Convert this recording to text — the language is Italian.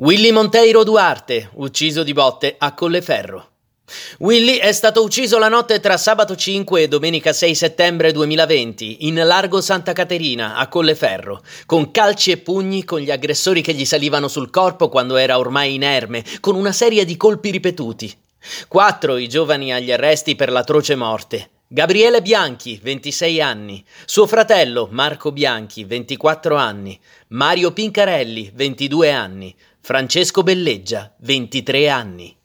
Willy Monteiro Duarte, ucciso di botte a Colleferro. Willy è stato ucciso la notte tra sabato 5 e domenica 6 settembre 2020 in largo Santa Caterina a Colleferro, con calci e pugni con gli aggressori che gli salivano sul corpo quando era ormai inerme, con una serie di colpi ripetuti. Quattro i giovani agli arresti per l'atroce morte. Gabriele Bianchi, 26 anni, suo fratello Marco Bianchi, 24 anni, Mario Pincarelli, 22 anni, Francesco Belleggia, 23 anni.